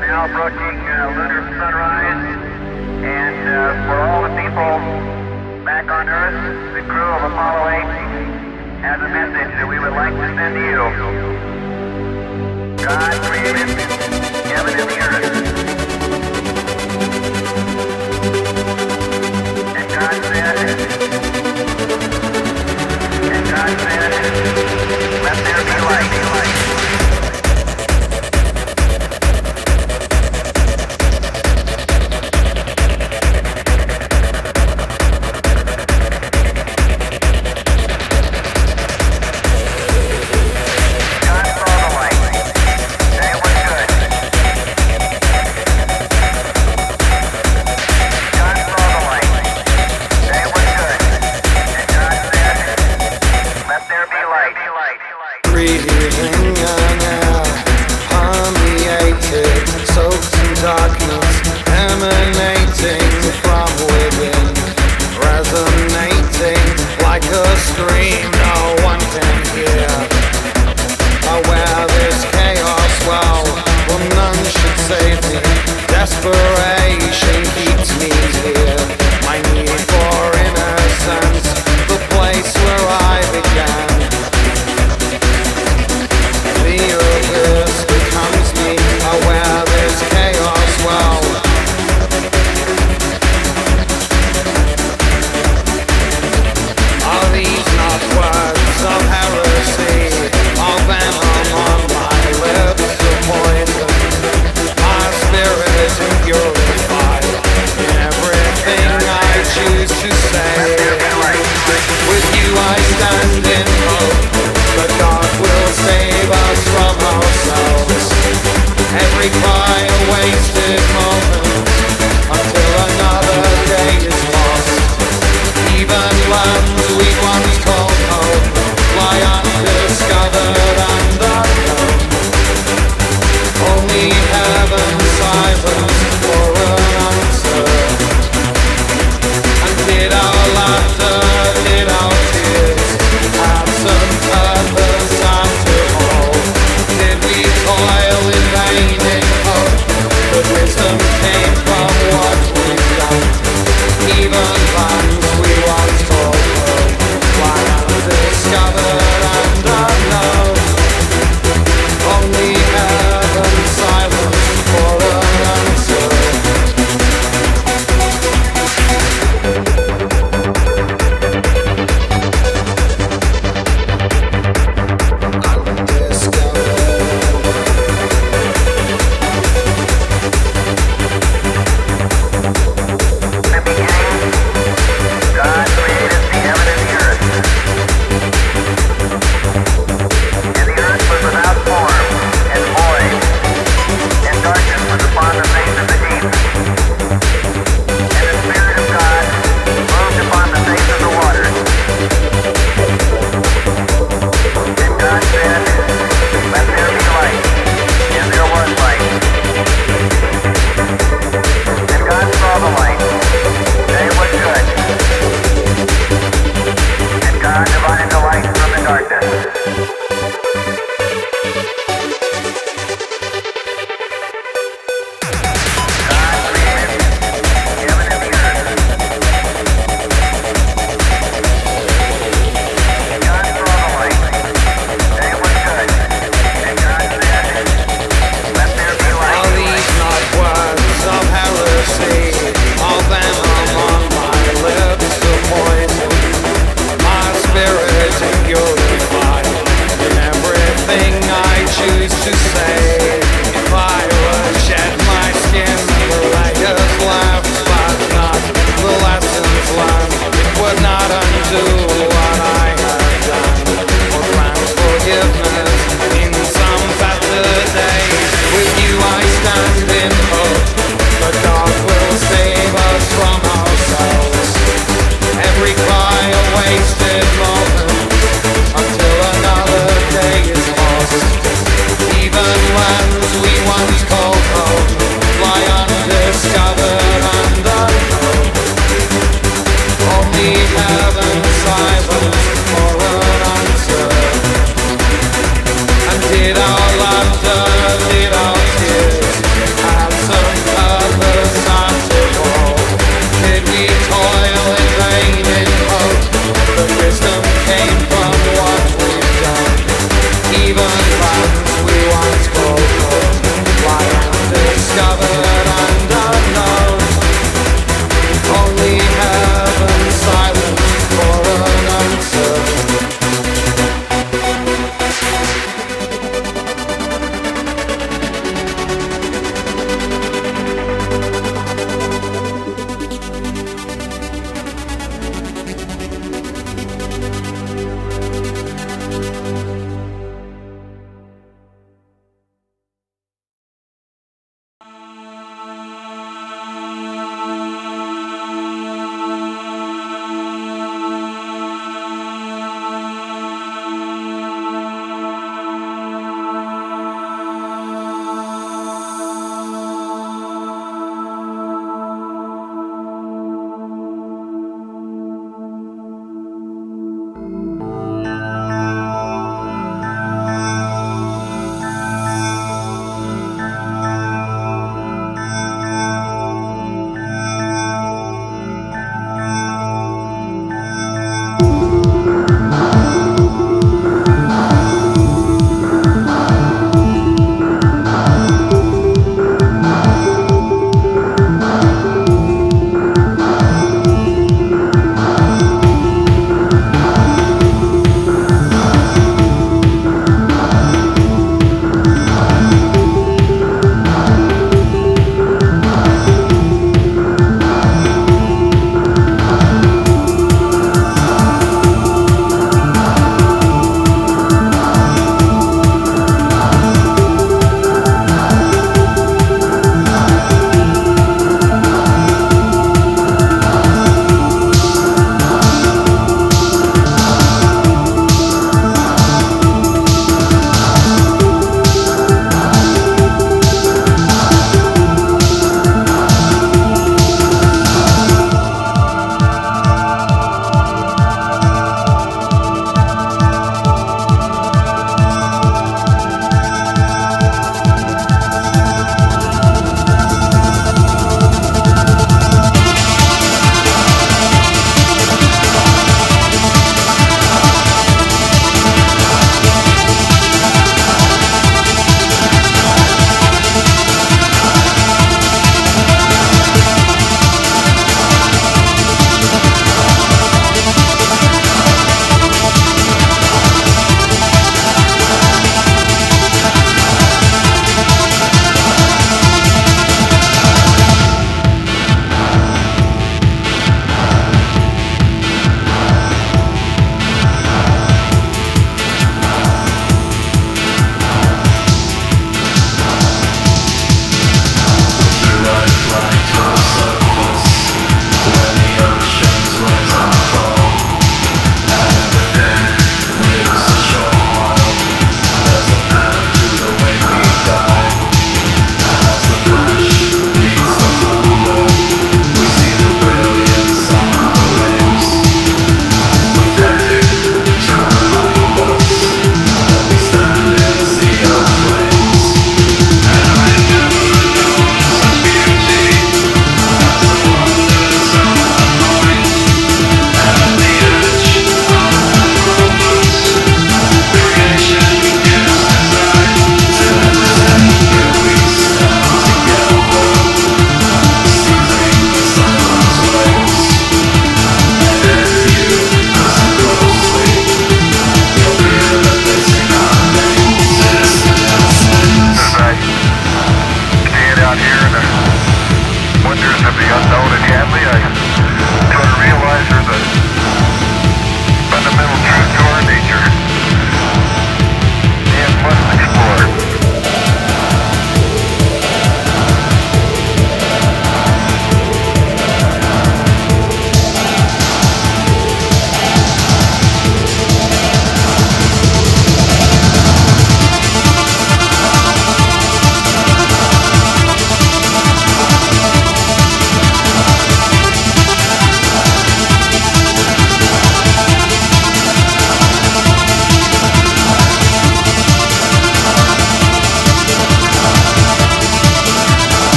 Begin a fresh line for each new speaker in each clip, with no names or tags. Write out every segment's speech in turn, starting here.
now approaching uh, lunar sunrise. And uh, for all the people back on Earth, the crew of Apollo 8 has a message that we would like to send to you. God created heaven and the earth.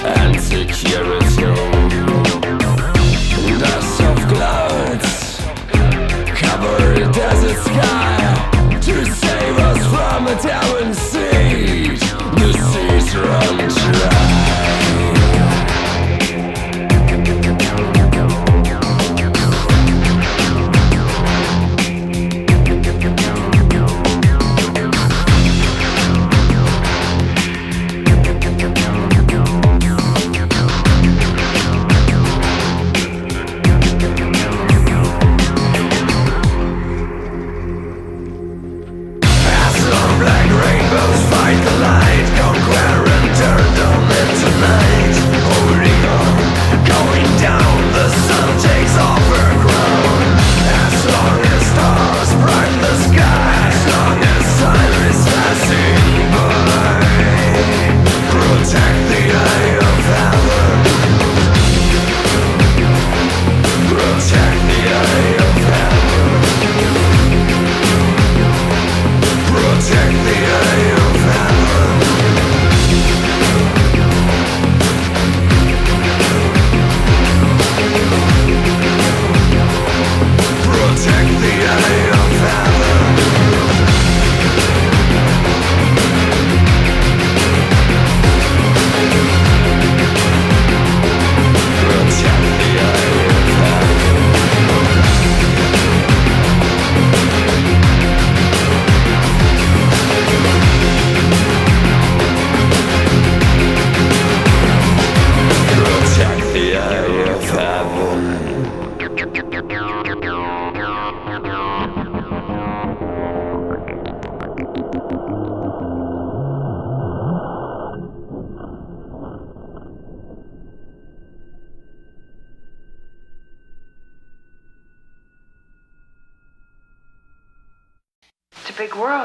It's a big world.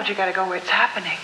You got to go where it's happening.